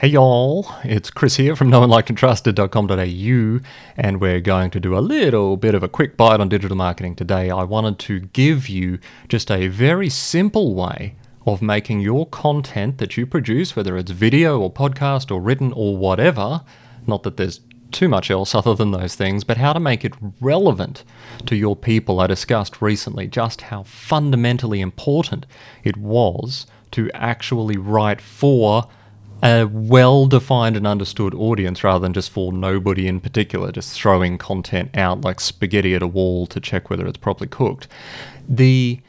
Hey y'all, it's Chris here from knowandlikedandtrusted.com.au, and we're going to do a little bit of a quick bite on digital marketing today. I wanted to give you just a very simple way of making your content that you produce, whether it's video or podcast or written or whatever, not that there's too much else other than those things, but how to make it relevant to your people. I discussed recently just how fundamentally important it was to actually write for a well defined and understood audience rather than just for nobody in particular, just throwing content out like spaghetti at a wall to check whether it's properly cooked. The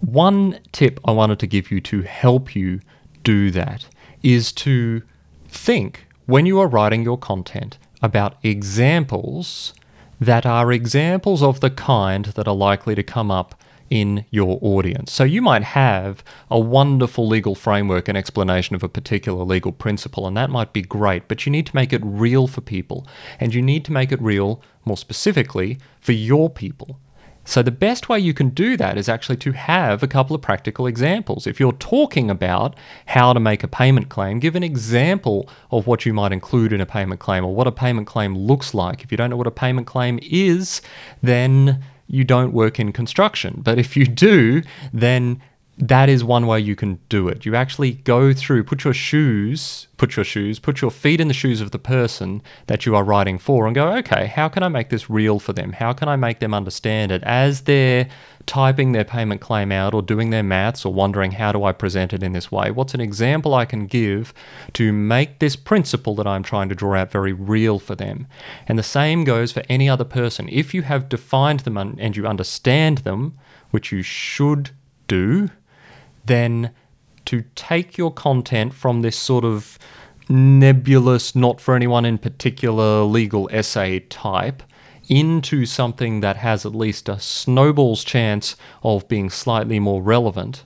one tip I wanted to give you to help you do that is to think when you are writing your content about examples that are examples of the kind that are likely to come up in your audience. So you might have a wonderful legal framework and explanation of a particular legal principle, and that might be great, but you need to make it real for people. And you need to make it real, more specifically, for your people. So, the best way you can do that is actually to have a couple of practical examples. If you're talking about how to make a payment claim, give an example of what you might include in a payment claim or what a payment claim looks like. If you don't know what a payment claim is, then you don't work in construction. But if you do, then that is one way you can do it. You actually go through, put your shoes, put your shoes, put your feet in the shoes of the person that you are writing for and go, okay, how can I make this real for them? How can I make them understand it as they're typing their payment claim out or doing their maths or wondering how do I present it in this way? What's an example I can give to make this principle that I'm trying to draw out very real for them? And the same goes for any other person. If you have defined them and you understand them, which you should do, then to take your content from this sort of nebulous, not for anyone in particular legal essay type into something that has at least a snowball's chance of being slightly more relevant,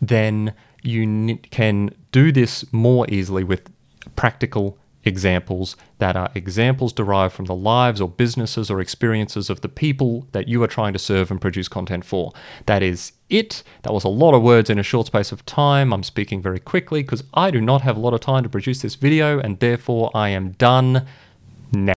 then you can do this more easily with practical examples that are examples derived from the lives or businesses or experiences of the people that you are trying to serve and produce content for. That is it. That was a lot of words in a short space of time. I'm speaking very quickly because I do not have a lot of time to produce this video and therefore I am done now.